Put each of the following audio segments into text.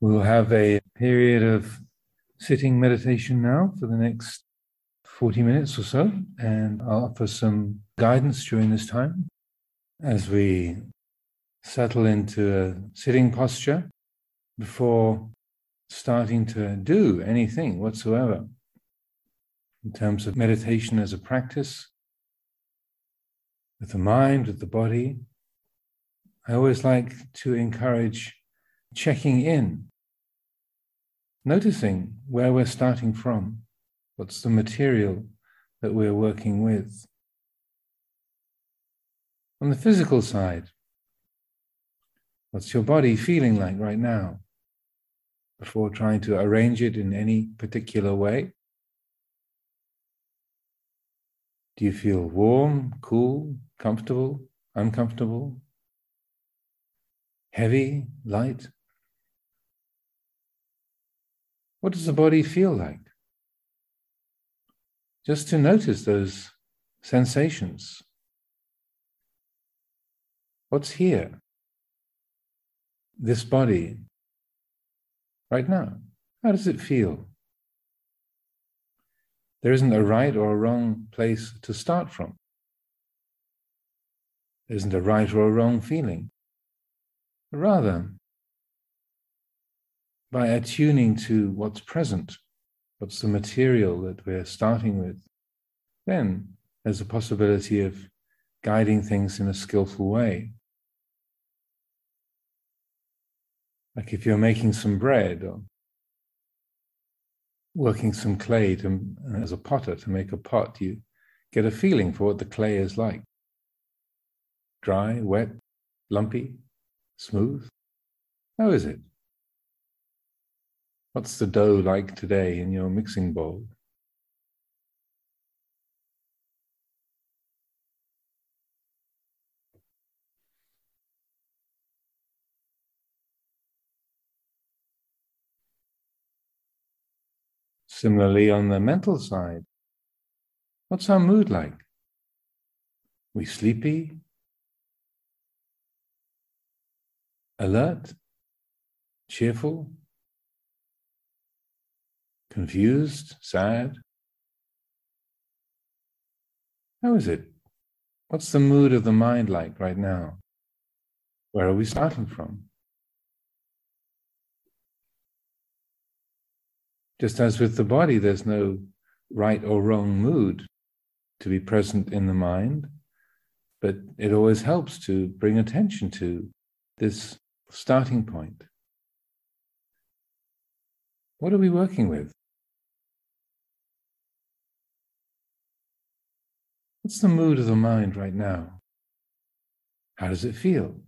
We'll have a period of sitting meditation now for the next 40 minutes or so, and I'll offer some guidance during this time as we settle into a sitting posture before starting to do anything whatsoever in terms of meditation as a practice with the mind, with the body. I always like to encourage checking in noticing where we're starting from, what's the material that we're working with. On the physical side, what's your body feeling like right now? Before trying to arrange it in any particular way. Do you feel warm, cool, comfortable, uncomfortable, heavy, light? What does the body feel like? Just to notice those sensations. What's here? This body, right now. How does it feel? There isn't a right or a wrong place to start from. There isn't a right or a wrong feeling. Rather, by attuning to what's present, what's the material that we're starting with, then there's a possibility of guiding things in a skillful way. Like if you're making some bread or working some clay to, as a potter to make a pot, you get a feeling for what the clay is like dry, wet, lumpy, smooth. How is it? What's the dough like today in your mixing bowl? Similarly, on the mental side, what's our mood like? We sleepy? Alert? Cheerful? Confused, sad? How is it? What's the mood of the mind like right now? Where are we starting from? Just as with the body, there's no right or wrong mood to be present in the mind, but it always helps to bring attention to this starting point. What are we working with? What's the mood of the mind right now? How does it feel?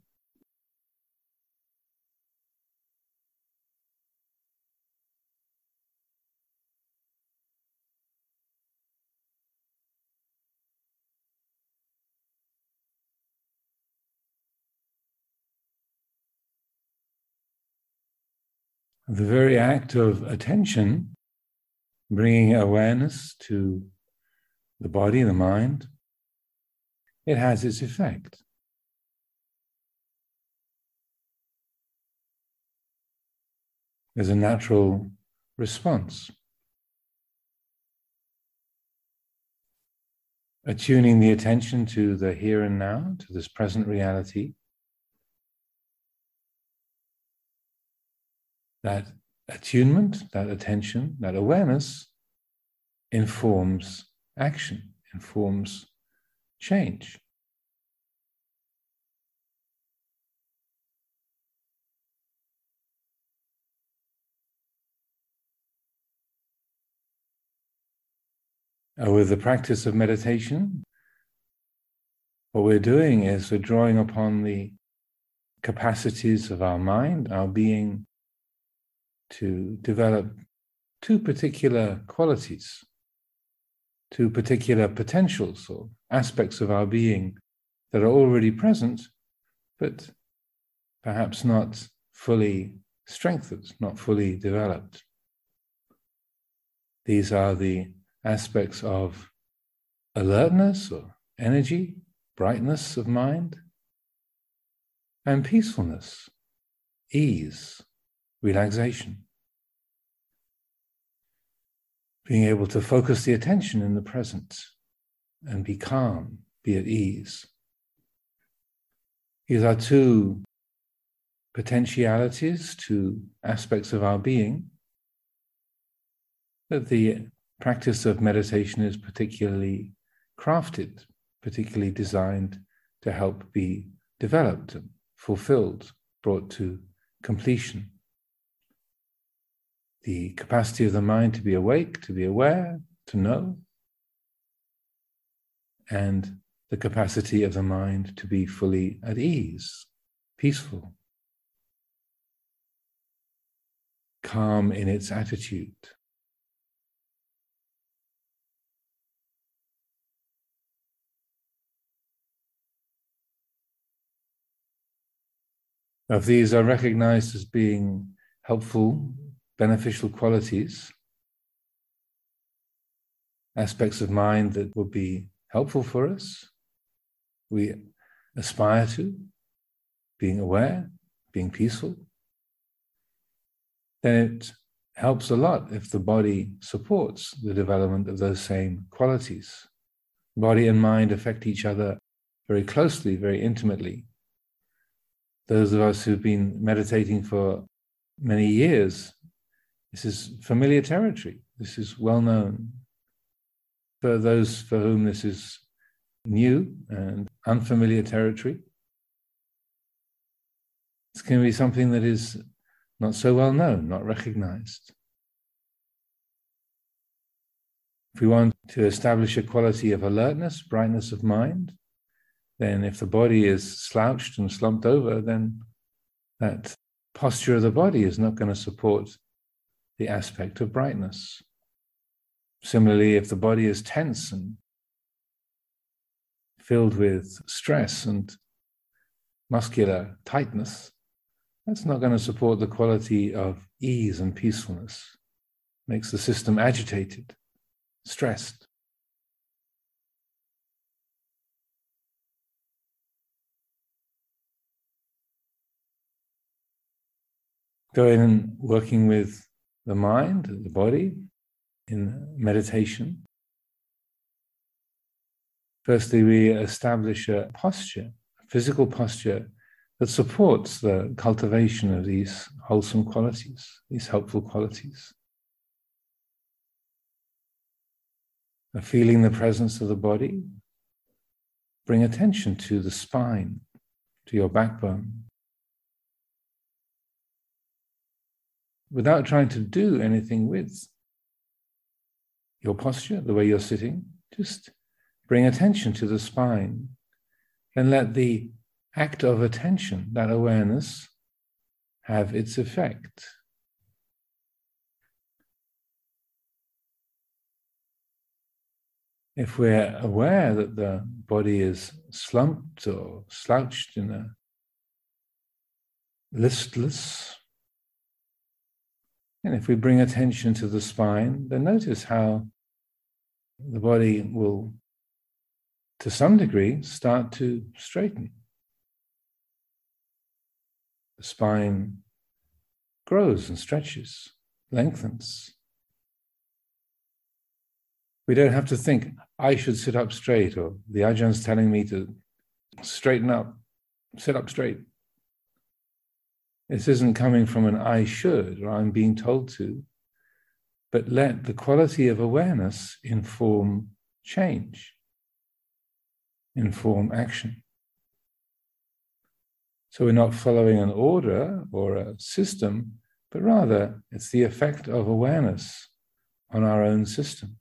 The very act of attention, bringing awareness to the body, the mind, it has its effect. There's a natural response. Attuning the attention to the here and now, to this present reality. That attunement, that attention, that awareness informs action, informs change. Uh, with the practice of meditation, what we're doing is we're drawing upon the capacities of our mind, our being, to develop two particular qualities to particular potentials or aspects of our being that are already present, but perhaps not fully strengthened, not fully developed. These are the aspects of alertness or energy, brightness of mind, and peacefulness, ease, relaxation. Being able to focus the attention in the present and be calm, be at ease. These are two potentialities, two aspects of our being that the practice of meditation is particularly crafted, particularly designed to help be developed fulfilled, brought to completion. The capacity of the mind to be awake, to be aware, to know, and the capacity of the mind to be fully at ease, peaceful, calm in its attitude. If these are recognized as being helpful, beneficial qualities, aspects of mind that would be helpful for us, we aspire to, being aware, being peaceful, then it helps a lot if the body supports the development of those same qualities. Body and mind affect each other very closely, very intimately those of us who've been meditating for many years, this is familiar territory. This is well known. For those for whom this is new and unfamiliar territory, it's going to be something that is not so well known, not recognized. If we want to establish a quality of alertness, brightness of mind, then if the body is slouched and slumped over, then that posture of the body is not going to support the aspect of brightness. Similarly, if the body is tense and filled with stress and muscular tightness, that's not going to support the quality of ease and peacefulness. Makes the system agitated, stressed. going and working with the mind, the body in meditation. Firstly, we establish a posture, a physical posture that supports the cultivation of these wholesome qualities, these helpful qualities. Feeling the presence of the body, bring attention to the spine, to your backbone. Without trying to do anything with your posture, the way you're sitting, just bring attention to the spine and let the act of attention, that awareness, have its effect. If we're aware that the body is slumped or slouched in a listless and if we bring attention to the spine, then notice how the body will, to some degree, start to straighten. The spine grows and stretches, lengthens. We don't have to think, I should sit up straight, or the Ajahns telling me to straighten up, sit up straight. This isn't coming from an I should or I'm being told to, but let the quality of awareness inform change, inform action. So we're not following an order or a system, but rather it's the effect of awareness on our own system.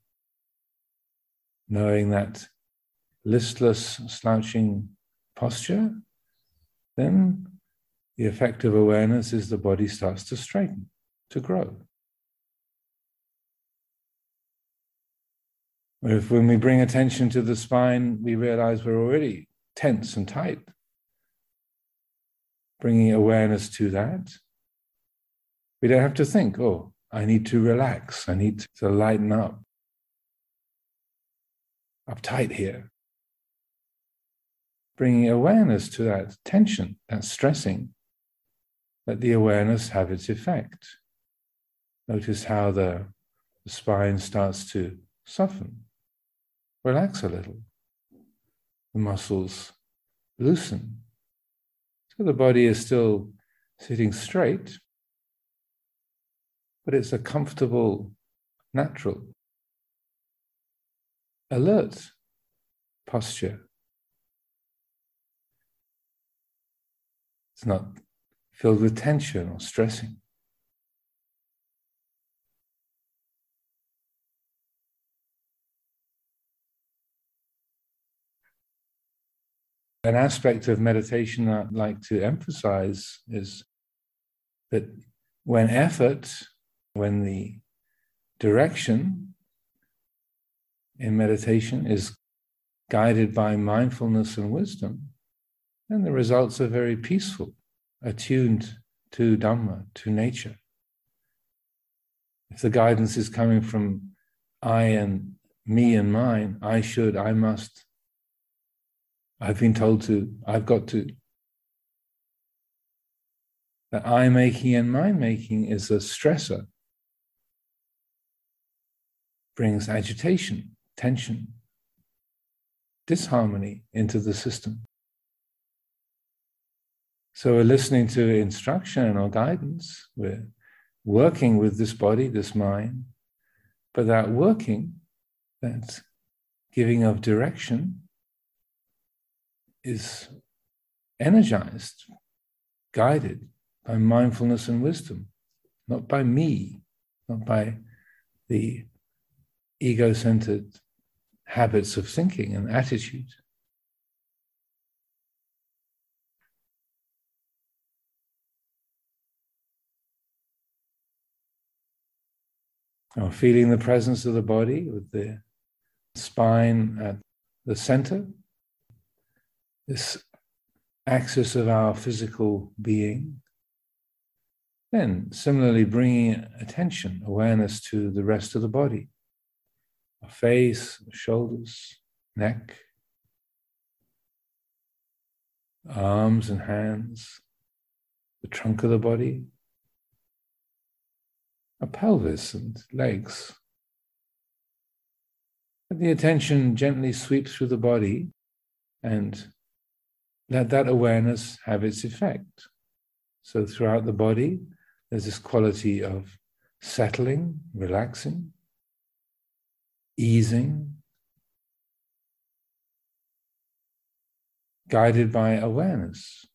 Knowing that listless, slouching posture, then the effect of awareness is the body starts to straighten, to grow. If when we bring attention to the spine, we realize we're already tense and tight, bringing awareness to that, we don't have to think, oh, I need to relax, I need to lighten up. Uptight here. Bringing awareness to that tension, that stressing, let the awareness have its effect. Notice how the, the spine starts to soften, relax a little. The muscles loosen. So the body is still sitting straight, but it's a comfortable, natural, alert posture. It's not filled with tension or stressing. An aspect of meditation that I'd like to emphasize is that when effort, when the direction in meditation is guided by mindfulness and wisdom, then the results are very peaceful attuned to Dhamma, to nature. If the guidance is coming from I and me and mine, I should, I must, I've been told to, I've got to. That I making and mind making is a stressor, brings agitation, tension, disharmony into the system. So we're listening to instruction or guidance. We're working with this body, this mind. But that working, that giving of direction, is energized, guided by mindfulness and wisdom, not by me, not by the ego centered habits of thinking and attitude. Or feeling the presence of the body with the spine at the center, this axis of our physical being. Then, similarly, bringing attention, awareness to the rest of the body. Our face, shoulders, neck, arms and hands, the trunk of the body, a pelvis and legs. Let the attention gently sweep through the body and let that awareness have its effect. So, throughout the body, there's this quality of settling, relaxing, easing, guided by awareness,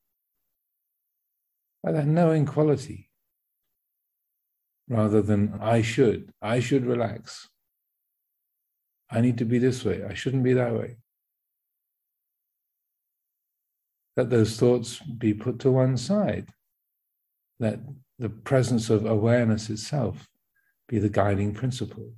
by that knowing quality rather than I should. I should relax. I need to be this way. I shouldn't be that way. Let those thoughts be put to one side. Let the presence of awareness itself be the guiding principle.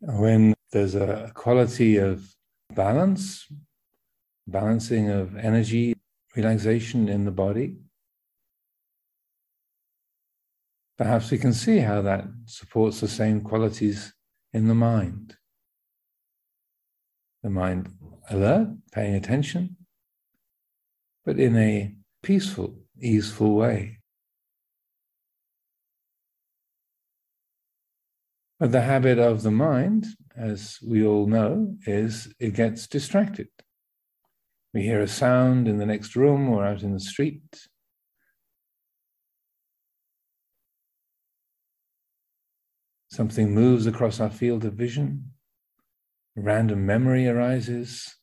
When there's a quality of balance, balancing of energy, relaxation in the body, perhaps we can see how that supports the same qualities in the mind. The mind alert, paying attention, but in a peaceful, easeful way. But the habit of the mind, as we all know, is it gets distracted. We hear a sound in the next room or out in the street. Something moves across our field of vision. Random memory arises.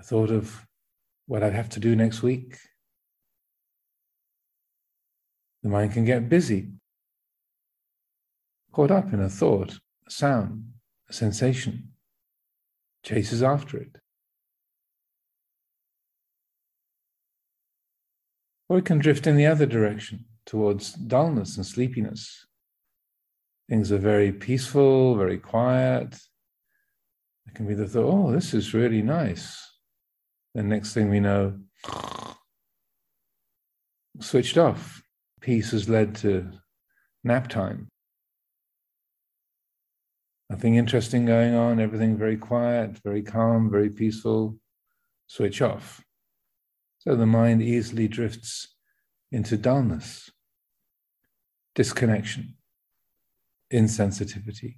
A thought of what I'd have to do next week. The mind can get busy caught up in a thought, a sound, a sensation, chases after it. Or it can drift in the other direction towards dullness and sleepiness. things are very peaceful, very quiet. It can be the thought, oh, this is really nice. The next thing we know, switched off. Peace has led to nap time. Nothing interesting going on, everything very quiet, very calm, very peaceful. Switch off. So the mind easily drifts into dullness, disconnection, insensitivity.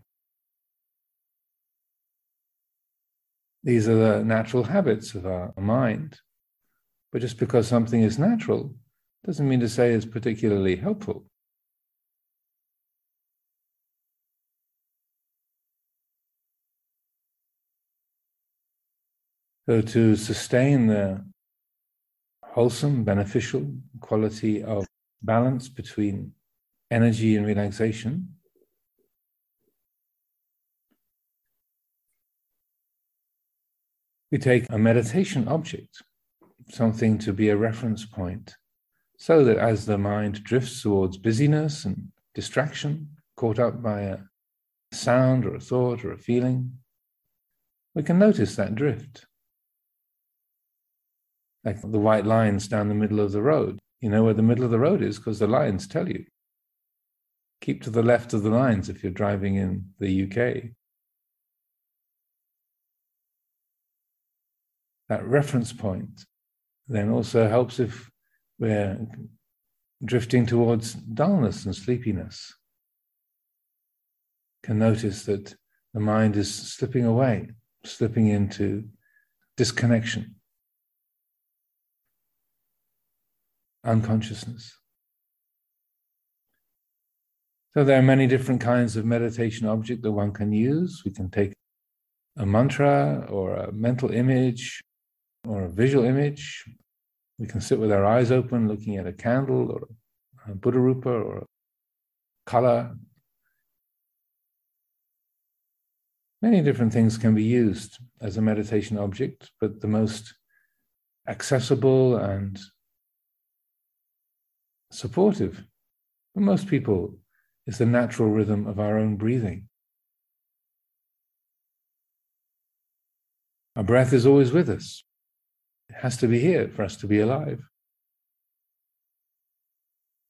These are the natural habits of our mind. But just because something is natural doesn't mean to say it's particularly helpful. So, to sustain the wholesome, beneficial quality of balance between energy and relaxation, we take a meditation object, something to be a reference point, so that as the mind drifts towards busyness and distraction, caught up by a sound or a thought or a feeling, we can notice that drift like the white lines down the middle of the road. You know where the middle of the road is because the lines tell you. Keep to the left of the lines if you're driving in the UK. That reference point then also helps if we're drifting towards dullness and sleepiness. Can notice that the mind is slipping away, slipping into disconnection. Unconsciousness. So there are many different kinds of meditation object that one can use. We can take a mantra or a mental image or a visual image. We can sit with our eyes open looking at a candle or a Buddha Rupa or a color. Many different things can be used as a meditation object, but the most accessible and supportive for most people is the natural rhythm of our own breathing. Our breath is always with us. It has to be here for us to be alive.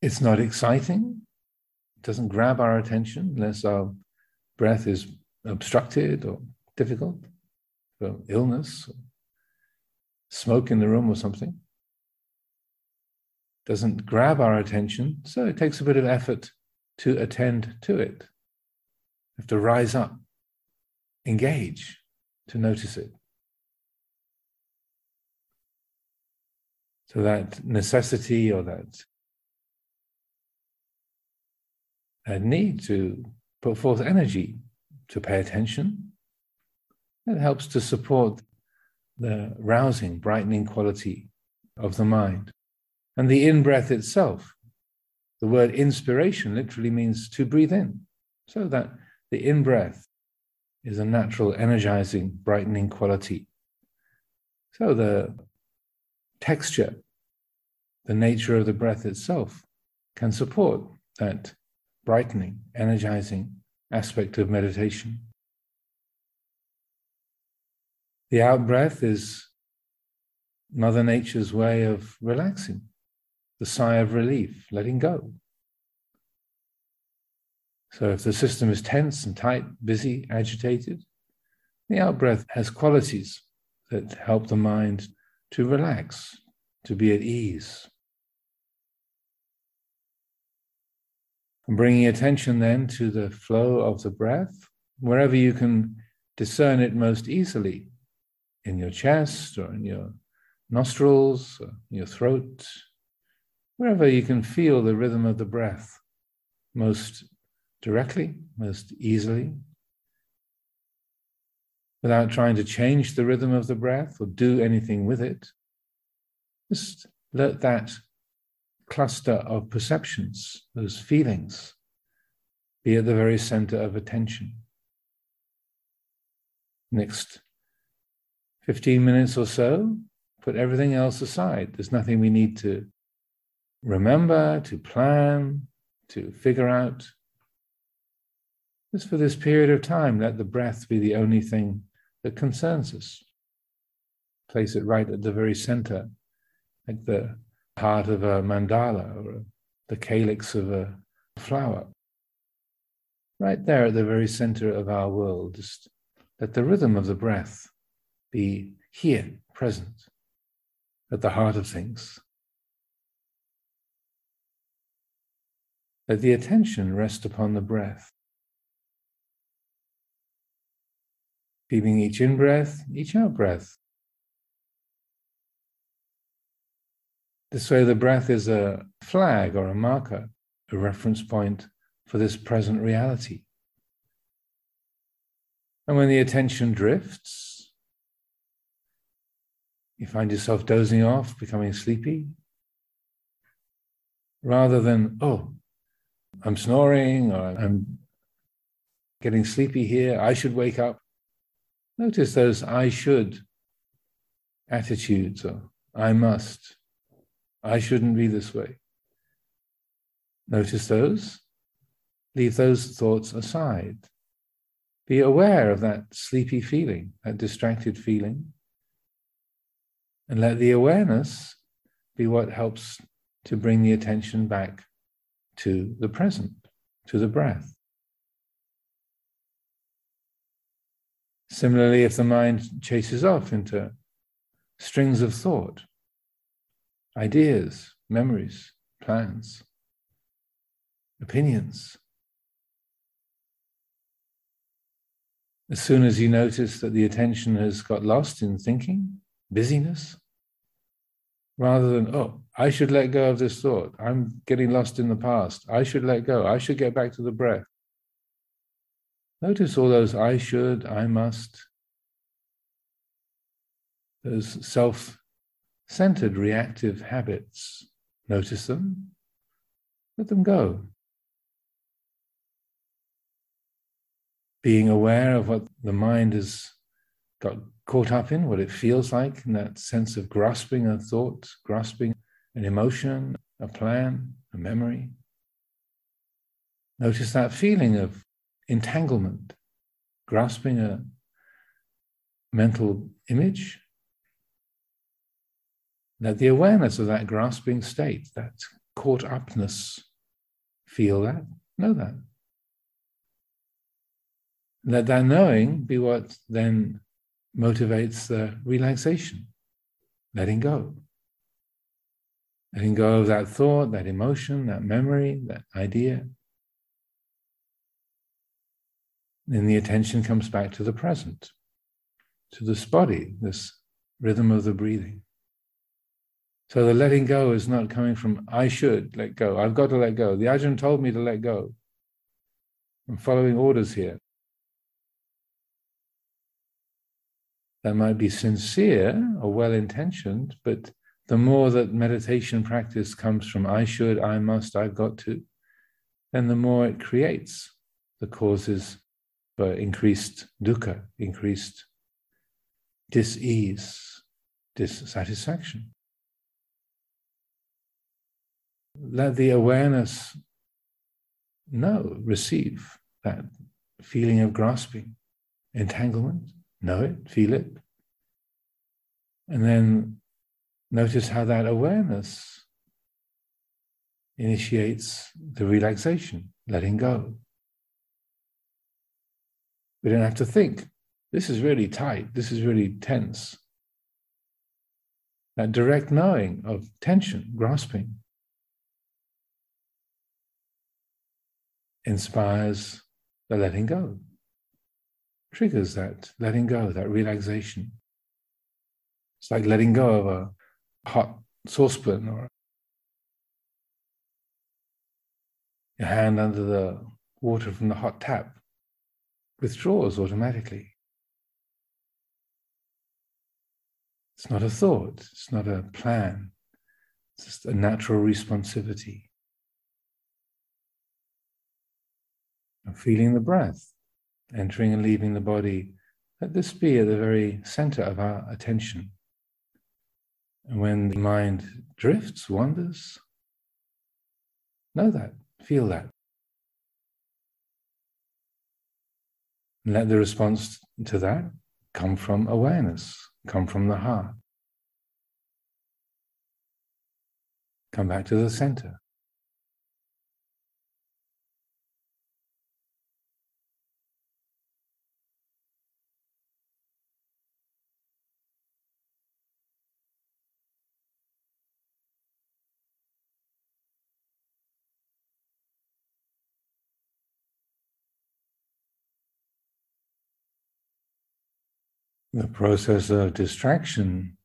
It's not exciting. It doesn't grab our attention unless our breath is obstructed or difficult for illness, smoke in the room or something doesn't grab our attention, so it takes a bit of effort to attend to it. We have to rise up, engage to notice it. So that necessity or that, that need to put forth energy to pay attention, it helps to support the rousing, brightening quality of the mind. And the in breath itself, the word inspiration literally means to breathe in. So that the in breath is a natural, energizing, brightening quality. So the texture, the nature of the breath itself can support that brightening, energizing aspect of meditation. The out breath is Mother Nature's way of relaxing the sigh of relief, letting go. So if the system is tense and tight, busy, agitated, the out breath has qualities that help the mind to relax, to be at ease. And bringing attention then to the flow of the breath, wherever you can discern it most easily, in your chest or in your nostrils, or your throat, wherever you can feel the rhythm of the breath most directly, most easily, without trying to change the rhythm of the breath or do anything with it. Just let that cluster of perceptions, those feelings, be at the very center of attention. Next 15 minutes or so, put everything else aside. There's nothing we need to remember, to plan, to figure out. Just for this period of time, let the breath be the only thing that concerns us. Place it right at the very center, like the heart of a mandala or the calyx of a flower. Right there at the very center of our world, just let the rhythm of the breath be here, present, at the heart of things. Let the attention rest upon the breath. Feeling each in breath, each out breath. This way, the breath is a flag or a marker, a reference point for this present reality. And when the attention drifts, you find yourself dozing off, becoming sleepy, rather than, oh, I'm snoring or I'm getting sleepy here, I should wake up. Notice those I should attitudes or I must, I shouldn't be this way. Notice those. Leave those thoughts aside. Be aware of that sleepy feeling, that distracted feeling, and let the awareness be what helps to bring the attention back to the present, to the breath. Similarly, if the mind chases off into strings of thought, ideas, memories, plans, opinions, as soon as you notice that the attention has got lost in thinking, busyness, rather than, oh, I should let go of this thought. I'm getting lost in the past. I should let go. I should get back to the breath. Notice all those I should, I must, those self centered reactive habits. Notice them, let them go. Being aware of what the mind has got caught up in, what it feels like, in that sense of grasping a thought, grasping an emotion, a plan, a memory. Notice that feeling of entanglement, grasping a mental image. Let the awareness of that grasping state, that caught upness, feel that, know that. Let that knowing be what then motivates the relaxation, letting go. Letting go of that thought, that emotion, that memory, that idea. Then the attention comes back to the present, to this body, this rhythm of the breathing. So the letting go is not coming from, I should let go. I've got to let go. The Ajahn told me to let go. I'm following orders here. That might be sincere or well intentioned, but the more that meditation practice comes from I should, I must, I've got to, then the more it creates the causes for increased dukkha, increased dis-ease, dissatisfaction. Let the awareness know, receive that feeling of grasping, entanglement, know it, feel it. And then Notice how that awareness initiates the relaxation, letting go. We don't have to think, this is really tight, this is really tense. That direct knowing of tension, grasping, inspires the letting go, triggers that letting go, that relaxation. It's like letting go of a hot saucepan or your hand under the water from the hot tap withdraws automatically. It's not a thought, it's not a plan, it's just a natural responsivity. And feeling the breath entering and leaving the body, let this be at the very center of our attention. And when the mind drifts, wanders, know that, feel that. let the response to that come from awareness, come from the heart. Come back to the center. The process of distraction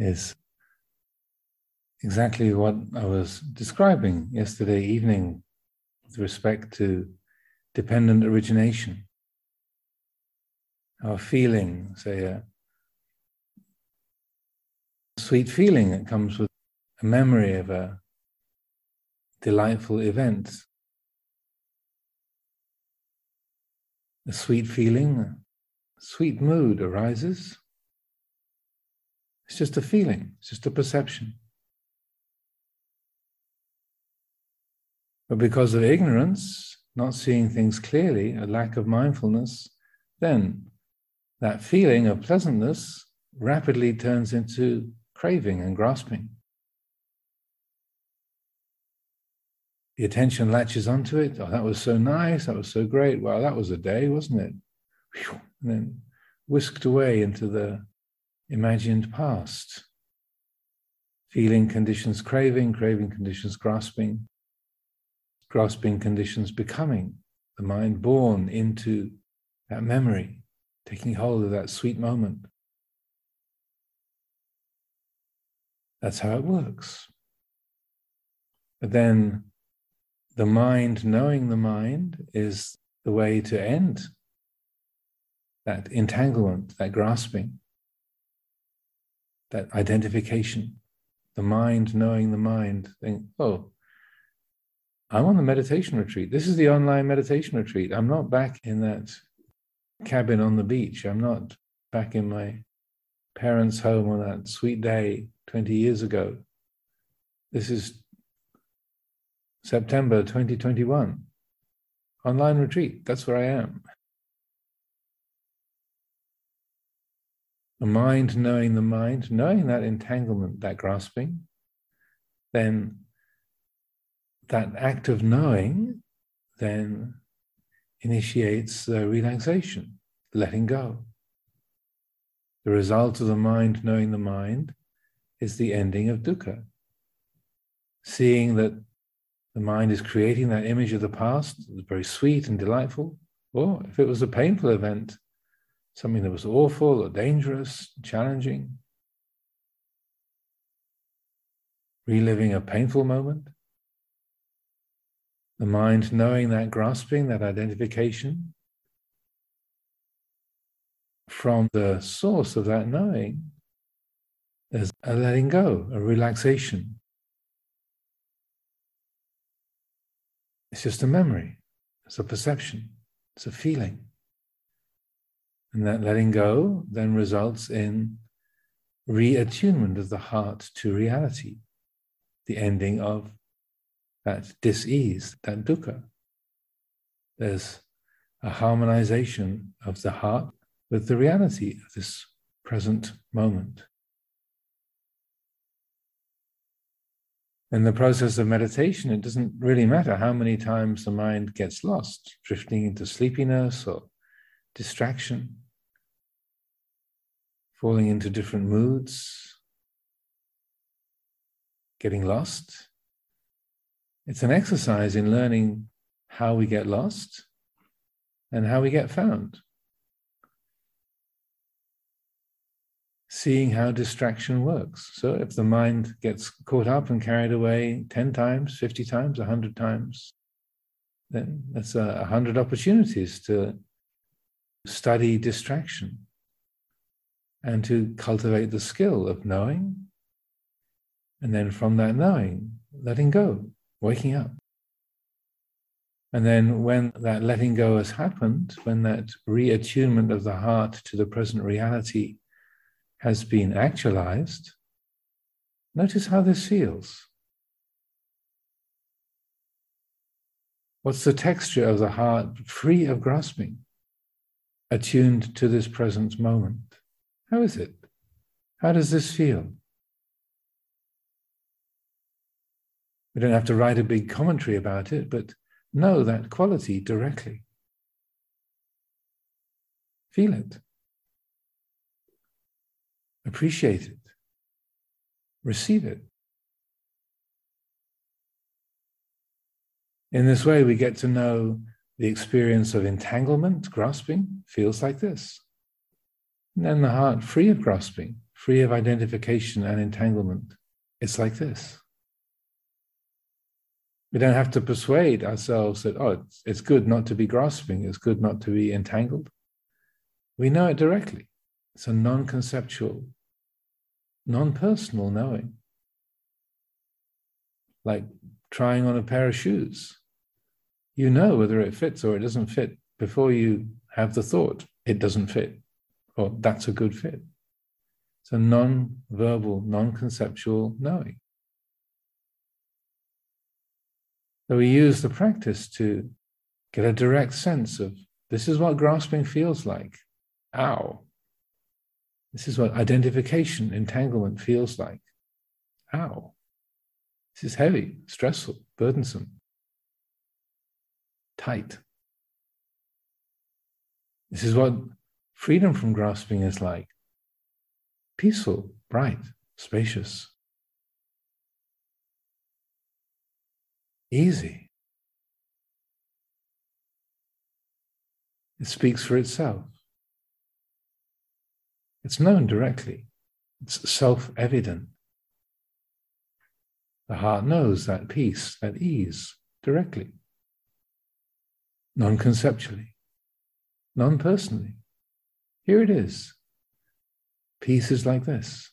is exactly what I was describing yesterday evening with respect to dependent origination. Our feeling, say, a sweet feeling that comes with a memory of a delightful event. A sweet feeling, sweet mood arises. It's just a feeling, it's just a perception. But because of ignorance, not seeing things clearly, a lack of mindfulness, then that feeling of pleasantness rapidly turns into craving and grasping. The attention latches onto it. Oh, that was so nice. That was so great. Well, that was a day, wasn't it? Whew and then whisked away into the imagined past. Feeling conditions craving, craving conditions grasping, grasping conditions becoming, the mind born into that memory, taking hold of that sweet moment. That's how it works. But then the mind knowing the mind is the way to end that entanglement, that grasping, that identification, the mind knowing the mind, think, oh, I'm on the meditation retreat. This is the online meditation retreat. I'm not back in that cabin on the beach. I'm not back in my parents' home on that sweet day 20 years ago. This is September 2021. Online retreat. That's where I am. The mind knowing the mind, knowing that entanglement, that grasping, then that act of knowing then initiates the relaxation, letting go. The result of the mind knowing the mind is the ending of dukkha. Seeing that the mind is creating that image of the past, very sweet and delightful, or if it was a painful event, something that was awful or dangerous, challenging, reliving a painful moment. The mind knowing that grasping, that identification, from the source of that knowing, there's a letting go, a relaxation. It's just a memory, it's a perception, it's a feeling. And that letting go then results in reattunement of the heart to reality, the ending of that dis-ease, that dukkha. There's a harmonization of the heart with the reality of this present moment. In the process of meditation, it doesn't really matter how many times the mind gets lost, drifting into sleepiness or distraction falling into different moods, getting lost. It's an exercise in learning how we get lost and how we get found. Seeing how distraction works. So if the mind gets caught up and carried away 10 times, 50 times, 100 times, then that's a 100 opportunities to study distraction and to cultivate the skill of knowing. And then from that knowing, letting go, waking up. And then when that letting go has happened, when that reattunement of the heart to the present reality has been actualized, notice how this feels. What's the texture of the heart free of grasping? attuned to this present moment. How is it? How does this feel? We don't have to write a big commentary about it, but know that quality directly. Feel it. Appreciate it. Receive it. In this way, we get to know the experience of entanglement, grasping, feels like this. And then the heart, free of grasping, free of identification and entanglement, it's like this. We don't have to persuade ourselves that, oh, it's, good not to be grasping, it's good not to be entangled. We know it directly. It's a non conceptual, non personal knowing. Like trying on a pair of shoes. You know whether it fits or it doesn't fit before you have the thought, it doesn't fit, or that's a good fit. It's a non verbal, non conceptual knowing. So we use the practice to get a direct sense of this is what grasping feels like. Ow. This is what identification, entanglement feels like. Ow. This is heavy, stressful, burdensome, tight. This is what freedom from grasping is like peaceful, bright, spacious, easy. It speaks for itself. It's known directly, it's self evident. The heart knows that peace, that ease directly, non conceptually, non personally. Here it is. Peace is like this.